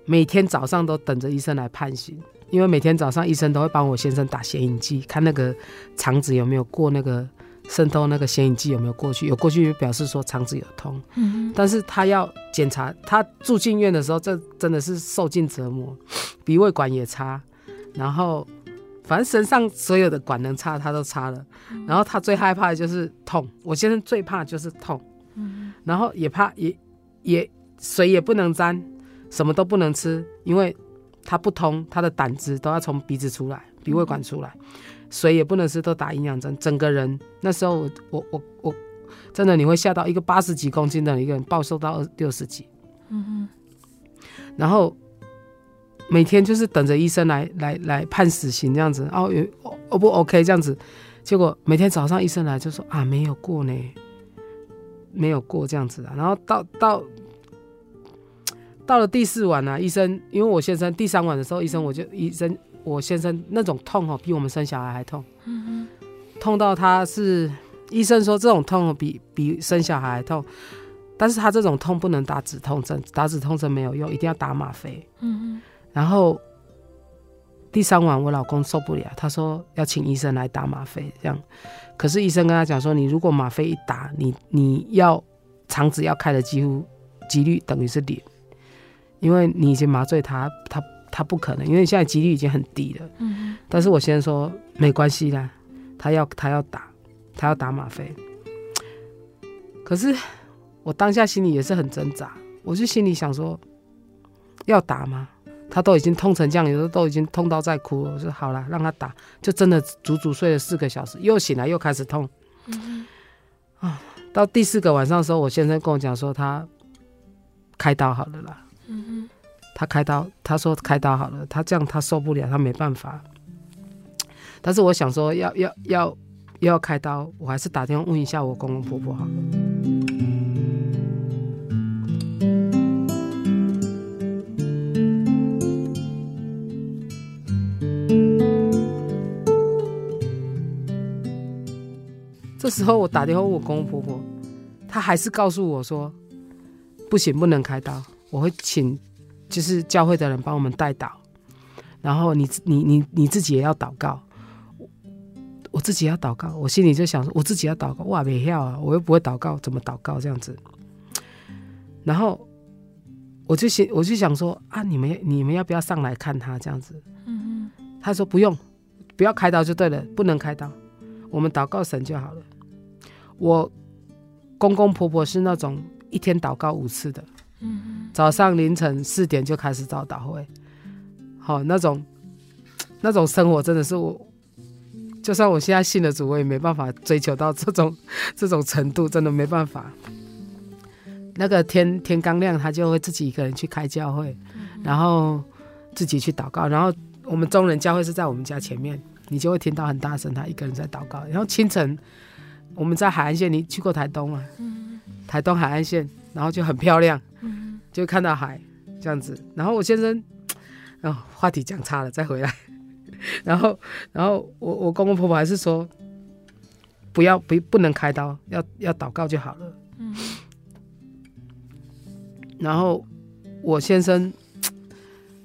每天早上都等着医生来判刑，因为每天早上医生都会帮我先生打显影剂，看那个肠子有没有过那个。渗透那个显影剂有没有过去？有过去表示说肠子有通，嗯，但是他要检查，他住进院的时候，这真的是受尽折磨，鼻胃管也插，然后反正身上所有的管能插他都插了，然后他最害怕的就是痛，我现在最怕就是痛，嗯，然后也怕也也水也不能沾，什么都不能吃，因为他不通，他的胆汁都要从鼻子出来，鼻胃管出来。水也不能吃，都打营养针。整个人那时候我，我我真的你会吓到一个八十几公斤的一个人暴瘦到二六十几。嗯哼。然后每天就是等着医生来来来判死刑这样子。哦，有 O 不 OK 这样子。结果每天早上医生来就说啊，没有过呢，没有过这样子啊。然后到到到了第四晚呢，啊，医生因为我先生第三晚的时候，医生我就医生。我先生那种痛哦，比我们生小孩还痛，嗯哼，痛到他是医生说这种痛比比生小孩还痛，但是他这种痛不能打止痛针，打止痛针没有用，一定要打吗啡，嗯哼，然后第三晚我老公受不了，他说要请医生来打吗啡，这样，可是医生跟他讲说，你如果吗啡一打，你你要肠子要开的几乎几率等于是零，因为你已经麻醉他，他。他不可能，因为现在几率已经很低了。嗯，但是我先说没关系啦，他要他要打，他要打吗啡。可是我当下心里也是很挣扎，我就心里想说，要打吗？他都已经痛成这样，有时候都已经痛到在哭了。我说好了，让他打，就真的足足睡了四个小时，又醒来又开始痛。嗯啊，到第四个晚上的时候，我先生跟我讲说他开刀好了啦。嗯，他开刀，他说开刀好了，他这样他受不了，他没办法。但是我想说要要要要开刀，我还是打电话问一下我公公婆婆好了。这时候我打电话问我公公婆婆，他还是告诉我说，不行，不能开刀，我会请就是教会的人帮我们代祷，然后你你你你自己也要祷告，我自己要祷告，我心里就想说，我自己要祷告，哇，没要啊，我又不会祷告，怎么祷告这样子？然后我就想，我就想说啊，你们你们要不要上来看他这样子？嗯嗯，他说不用，不要开刀就对了，不能开刀，我们祷告神就好了。我公公婆婆是那种一天祷告五次的，嗯，早上凌晨四点就开始早祷会，好那种那种生活真的是我，就算我现在信了主，我也没办法追求到这种 这种程度，真的没办法。那个天天刚亮，他就会自己一个人去开教会，然后自己去祷告，然后我们中人教会是在我们家前面，你就会听到很大声，他一个人在祷告，然后清晨。我们在海岸线，你去过台东啊？嗯、台东海岸线，然后就很漂亮，嗯、就看到海这样子。然后我先生，哦，话题讲差了，再回来。然后，然后我我公公婆婆还是说，不要不不能开刀，要要祷告就好了。嗯、然后我先生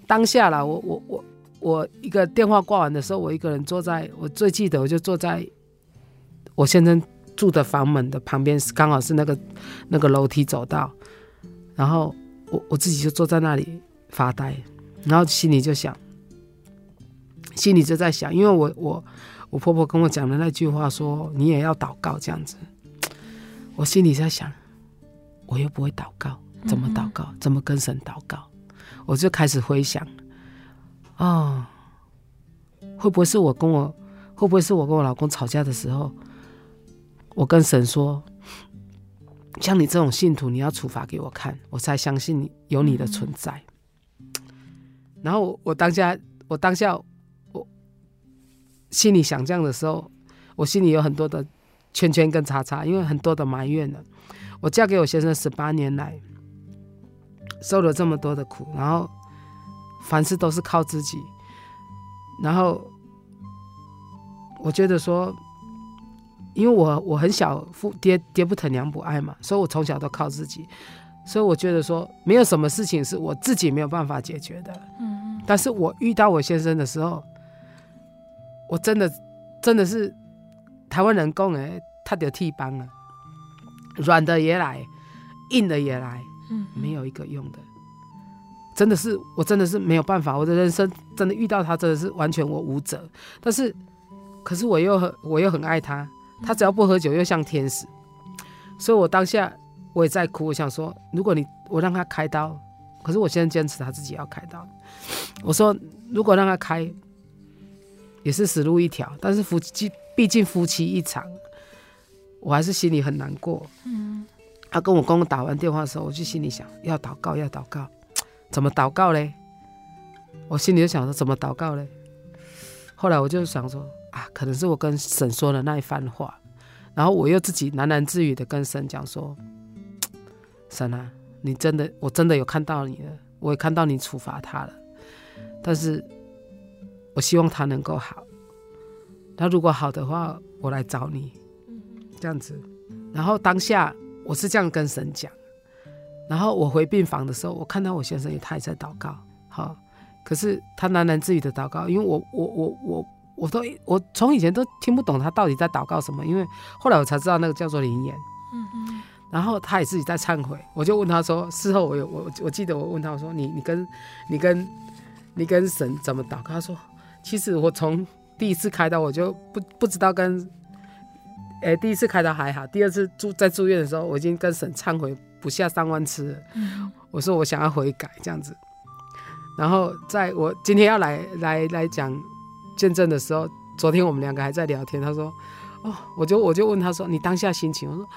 当下啦，我我我我一个电话挂完的时候，我一个人坐在，我最记得我就坐在我先生。住的房门的旁边刚好是那个那个楼梯走道，然后我我自己就坐在那里发呆，然后心里就想，心里就在想，因为我我我婆婆跟我讲的那句话说，你也要祷告这样子，我心里在想，我又不会祷告，怎么祷告？怎么跟神祷告？我就开始回想，哦，会不会是我跟我会不会是我跟我老公吵架的时候？我跟神说，像你这种信徒，你要处罚给我看，我才相信你有你的存在。然后我当下，我当下，我心里想这样的时候，我心里有很多的圈圈跟叉叉，因为很多的埋怨呢。我嫁给我先生十八年来，受了这么多的苦，然后凡事都是靠自己，然后我觉得说。因为我我很小，父爹爹不疼娘不爱嘛，所以我从小都靠自己，所以我觉得说没有什么事情是我自己没有办法解决的。嗯，但是我遇到我先生的时候，我真的真的是台湾人讲诶，他得替帮了，软的也来，硬的也来，嗯，没有一个用的，真的是我真的是没有办法，我的人生真的遇到他真的是完全我无责，但是可是我又很我又很爱他。他只要不喝酒，又像天使，所以我当下我也在哭。我想说，如果你我让他开刀，可是我现在坚持他自己要开刀。我说，如果让他开，也是死路一条。但是夫妻毕竟夫妻一场，我还是心里很难过。嗯。他跟我公公打完电话的时候，我就心里想要祷告，要祷告，怎么祷告嘞？我心里就想说，怎么祷告嘞？后来我就想说。啊，可能是我跟神说的那一番话，然后我又自己喃喃自语的跟神讲说：“神啊，你真的，我真的有看到你了，我也看到你处罚他了，但是我希望他能够好。他如果好的话，我来找你，这样子。然后当下我是这样跟神讲，然后我回病房的时候，我看到我先生也他也在祷告，好，可是他喃喃自语的祷告，因为我我我我。我我都我从以前都听不懂他到底在祷告什么，因为后来我才知道那个叫做灵言。嗯嗯。然后他也自己在忏悔，我就问他说：事后我有我我记得我问他我说：你你跟你跟你跟神怎么祷告？他说：其实我从第一次开刀我就不不知道跟，哎，第一次开刀还好，第二次住在住院的时候，我已经跟神忏悔不下三万次了。嗯。我说我想要悔改这样子，然后在我今天要来来来讲见证的时候，昨天我们两个还在聊天，他说，哦，我就我就问他说，你当下心情？我说。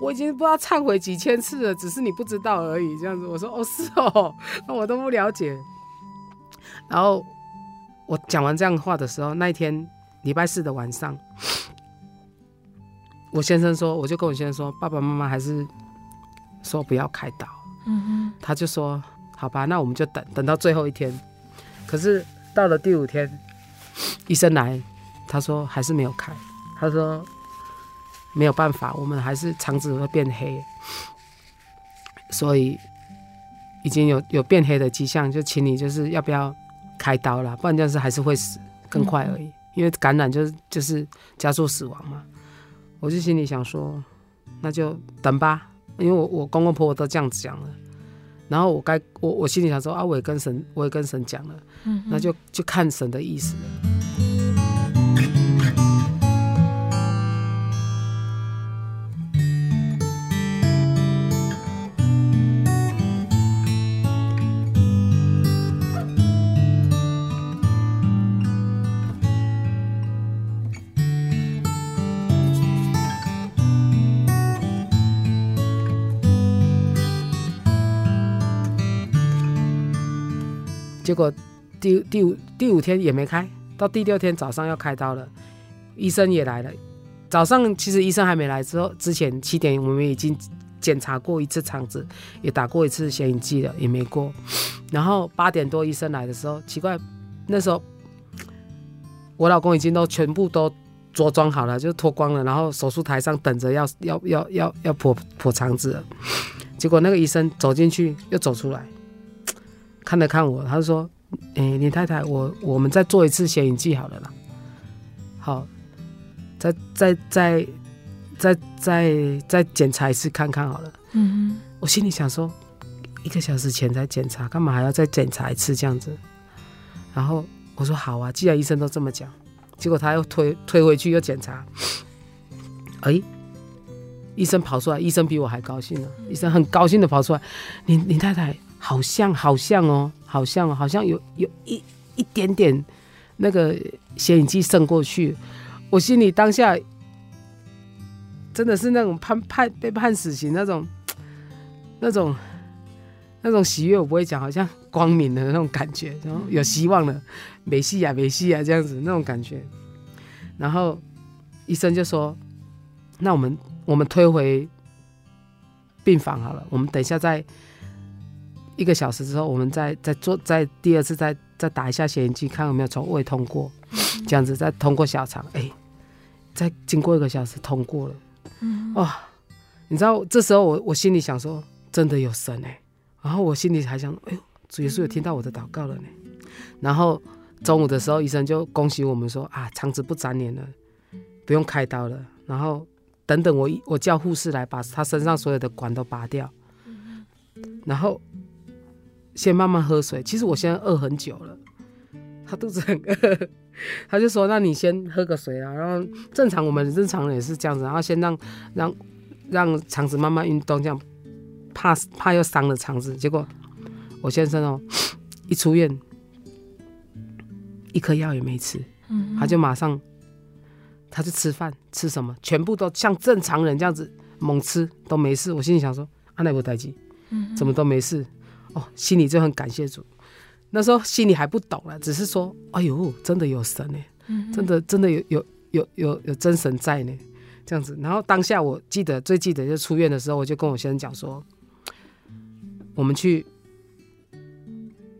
我已经不知道忏悔几千次了，只是你不知道而已。这样子，我说哦是哦，那 我都不了解。然后我讲完这样的话的时候，那一天礼拜四的晚上，我先生说，我就跟我先生说，爸爸妈妈还是说不要开刀。嗯哼，他就说好吧，那我们就等等到最后一天。可是到了第五天，医生来，他说还是没有开。他说。没有办法，我们还是肠子会变黑，所以已经有有变黑的迹象，就请你就是要不要开刀了，不然就是还是会死更快而已，嗯、因为感染就是就是加速死亡嘛。我就心里想说，那就等吧，因为我我公公婆婆都这样子讲了，然后我该我我心里想说啊，我也跟神我也跟神讲了，嗯、那就就看神的意思了。结果第第五第五天也没开，到第六天早上要开刀了，医生也来了。早上其实医生还没来之后，之前七点我们已经检查过一次肠子，也打过一次显影剂了，也没过。然后八点多医生来的时候，奇怪，那时候我老公已经都全部都着装好了，就脱光了，然后手术台上等着要要要要要剖剖肠子了。结果那个医生走进去又走出来。看了看我，他就说：“哎、欸，林太太，我我们再做一次显影剂好了啦。好，再再再再再再检查一次看看好了。嗯哼，我心里想说，一个小时前才检查，干嘛还要再检查一次这样子？然后我说好啊，既然医生都这么讲，结果他又推推回去又检查。哎、欸，医生跑出来，医生比我还高兴呢。医生很高兴的跑出来，林林太太。”好像好像哦，好像好像有有一一点点那个显影剂渗过去，我心里当下真的是那种判判被判死刑那种 那种那种喜悦，我不会讲，好像光明的那种感觉，然后有希望了，没戏啊没戏啊这样子那种感觉。然后医生就说：“那我们我们推回病房好了，我们等一下再。”一个小时之后，我们再再做再第二次再再打一下显影剂，看有没有从胃通过，这样子再通过小肠，哎，再经过一个小时通过了，哇、哦！你知道这时候我我心里想说，真的有神哎，然后我心里还想，哎呦，主耶稣有听到我的祷告了呢。然后中午的时候，医生就恭喜我们说啊，肠子不粘连了，不用开刀了。然后等等我我叫护士来把他身上所有的管都拔掉，然后。先慢慢喝水。其实我现在饿很久了，他肚子很饿，他就说：“那你先喝个水啊。”然后正常我们正常人也是这样子，然后先让让让肠子慢慢运动，这样怕怕又伤了肠子。结果我先生哦，一出院一颗药也没吃，他就马上他就吃饭，吃什么全部都像正常人这样子猛吃都没事。我心里想说：“阿奈不待机，怎么都没事？”哦，心里就很感谢主。那时候心里还不懂了，只是说：“哎呦，真的有神呢，真的真的有有有有有真神在呢。”这样子。然后当下我记得最记得就出院的时候，我就跟我先生讲说：“我们去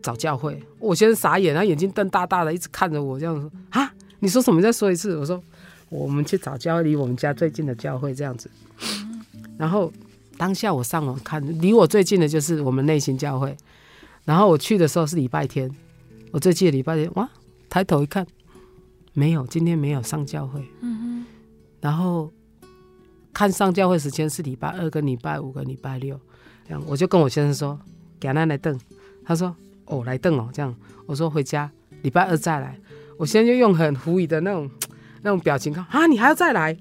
找教会。”我先生傻眼，他眼睛瞪大大的，一直看着我，这样说：“啊，你说什么？再说一次。”我说：“我们去找教会，离我们家最近的教会。”这样子。然后。当下我上网看，离我最近的就是我们内心教会。然后我去的时候是礼拜天，我最记得礼拜天，哇，抬头一看，没有，今天没有上教会。嗯哼。然后看上教会时间是礼拜二跟礼拜五跟礼拜六，这样我就跟我先生说，给他来等。他说，哦，来等哦，这样。我说回家，礼拜二再来。我现在就用很狐疑的那种那种表情看，啊，你还要再来？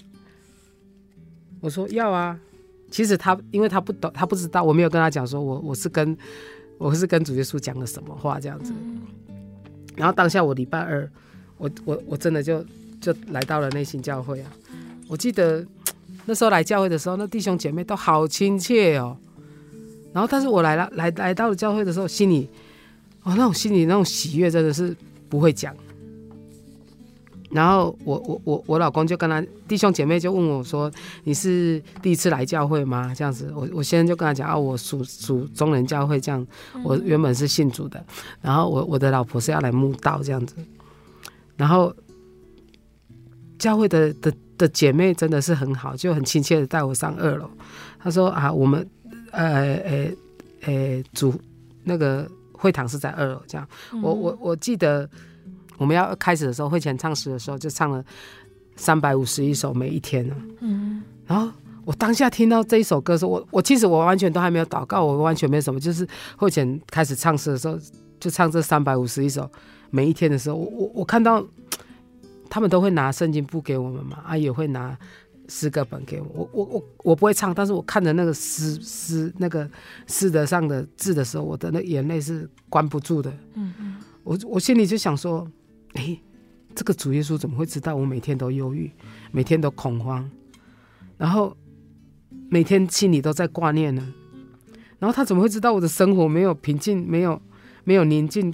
我说要啊。其实他，因为他不懂，他不知道，我没有跟他讲说我我是跟我是跟主耶稣讲了什么话这样子。然后当下我礼拜二，我我我真的就就来到了内心教会啊。我记得那时候来教会的时候，那弟兄姐妹都好亲切哦。然后但是我来了来来到了教会的时候，心里哦那种心里那种喜悦真的是不会讲。然后我我我我老公就跟他弟兄姐妹就问我说：“你是第一次来教会吗？”这样子，我我先生就跟他讲：“啊，我属属中人教会这样，我原本是信主的。然后我我的老婆是要来慕道这样子。然后教会的的的姐妹真的是很好，就很亲切的带我上二楼。他说：“啊，我们呃呃呃主那个会堂是在二楼，这样。我我我记得。”我们要开始的时候，会前唱诗的时候，就唱了三百五十一首，每一天呢。嗯。然后我当下听到这一首歌的时候，我我其实我完全都还没有祷告，我完全没什么，就是会前开始唱诗的时候，就唱这三百五十一首，每一天的时候，我我我看到他们都会拿圣经布给我们嘛，啊，也会拿诗歌本给我。我我我我不会唱，但是我看着那个诗诗那个诗的上的字的时候，我的那眼泪是关不住的。嗯嗯。我我心里就想说。哎，这个主耶稣怎么会知道我每天都忧郁，每天都恐慌，然后每天心里都在挂念呢？然后他怎么会知道我的生活没有平静，没有没有宁静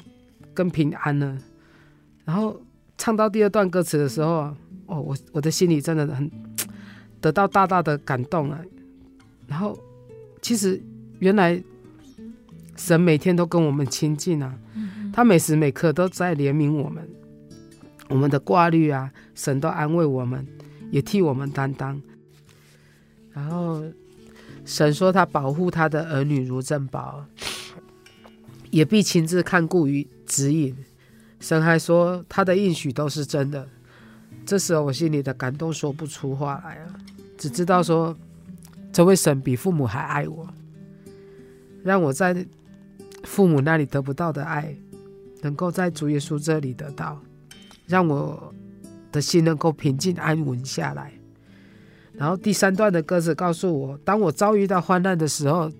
跟平安呢？然后唱到第二段歌词的时候啊，哦，我我的心里真的很得到大大的感动啊。然后其实原来神每天都跟我们亲近啊，他每时每刻都在怜悯我们。我们的挂虑啊，神都安慰我们，也替我们担当。然后神说他保护他的儿女如珍宝，也必亲自看顾与指引。神还说他的应许都是真的。这时候我心里的感动说不出话来啊，只知道说这位神比父母还爱我，让我在父母那里得不到的爱，能够在主耶稣这里得到。让我的心能够平静安稳下来。然后第三段的歌词告诉我，当我遭遇到患难的时候，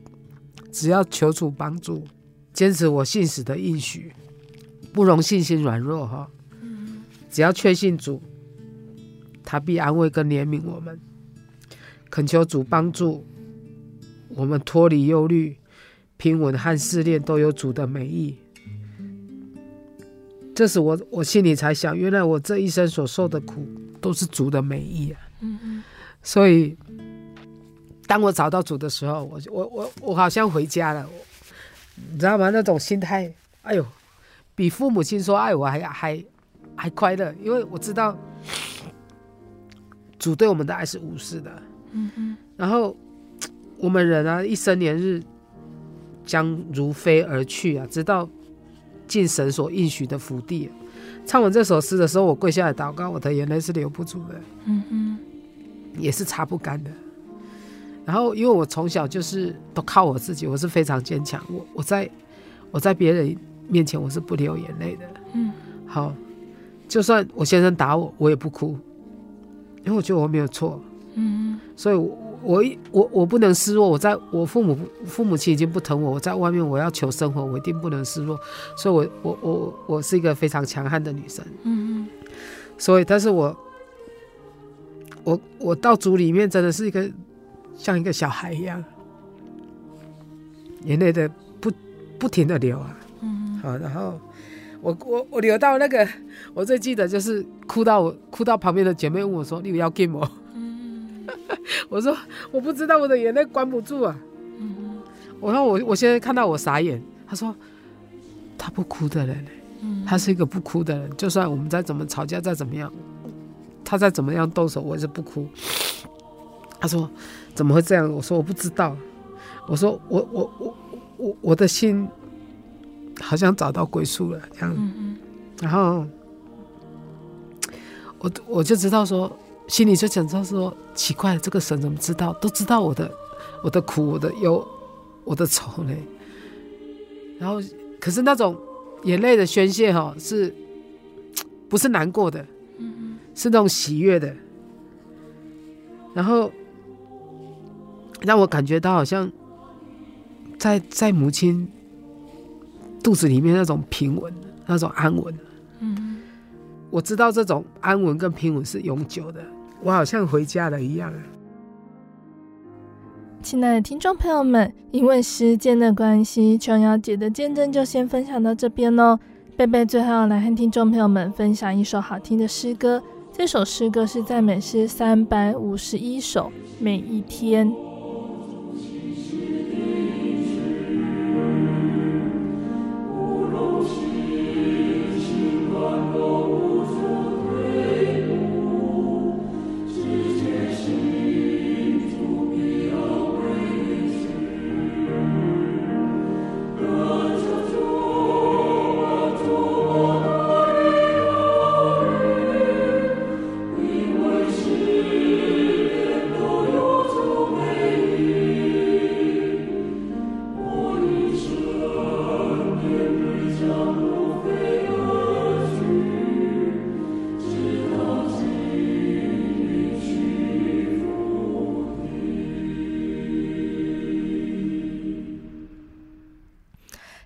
只要求主帮助，坚持我信使的应许，不容信心软弱哈。只要确信主，他必安慰跟怜悯我们。恳求主帮助我们脱离忧虑，平稳和试炼都有主的美意。这时我我心里才想，原来我这一生所受的苦都是主的美意啊。嗯嗯。所以，当我找到主的时候，我我我我好像回家了，你知道吗？那种心态，哎呦，比父母亲说爱我还还还快乐，因为我知道主对我们的爱是无私的。嗯嗯。然后我们人啊，一生年日将如飞而去啊，直到。进神所应许的福地。唱完这首诗的时候，我跪下来祷告，我的眼泪是流不住的，嗯嗯，也是擦不干的。然后，因为我从小就是都靠我自己，我是非常坚强。我我在我在别人面前我是不流眼泪的，嗯。好，就算我先生打我，我也不哭，因为我觉得我没有错，嗯。所以我。我我我不能示弱，我在我父母父母亲已经不疼我，我在外面我要求生活，我一定不能示弱，所以我我我我是一个非常强悍的女生，嗯嗯，所以但是我我我到组里面真的是一个像一个小孩一样，眼泪的不不停的流啊，嗯，好，然后我我我流到那个，我最记得就是哭到我哭到旁边的姐妹问我说：“你不要给我。” 我说我不知道，我的眼泪关不住啊。嗯、我说我我现在看到我傻眼。他说他不哭的人，嗯，他是一个不哭的人。就算我们再怎么吵架，再怎么样，他再怎么样动手，我也是不哭。他说怎么会这样？我说我不知道。我说我我我我我的心好像找到归宿了这样。嗯、然后我我就知道说。心里就想着说，奇怪，这个神怎么知道？都知道我的，我的苦，我的忧，我的愁呢？然后，可是那种眼泪的宣泄，哈，是，不是难过的？是那种喜悦的。然后，让我感觉到好像在，在在母亲肚子里面那种平稳，那种安稳。嗯，我知道这种安稳跟平稳是永久的，我好像回家了一样。亲爱的听众朋友们，因为时间的关系，琼瑶姐的见证就先分享到这边喽。贝贝最后来和听众朋友们分享一首好听的诗歌，这首诗歌是赞美诗三百五十一首，每一天。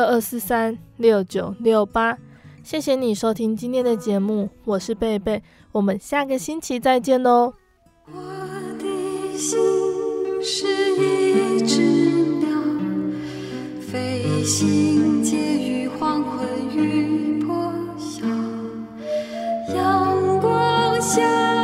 二二四三六九六八。谢谢你收听今天的节目，我是贝贝，我们下个星期再见哦。我的心是一只鸟，飞行于黄昏与破晓，阳光下。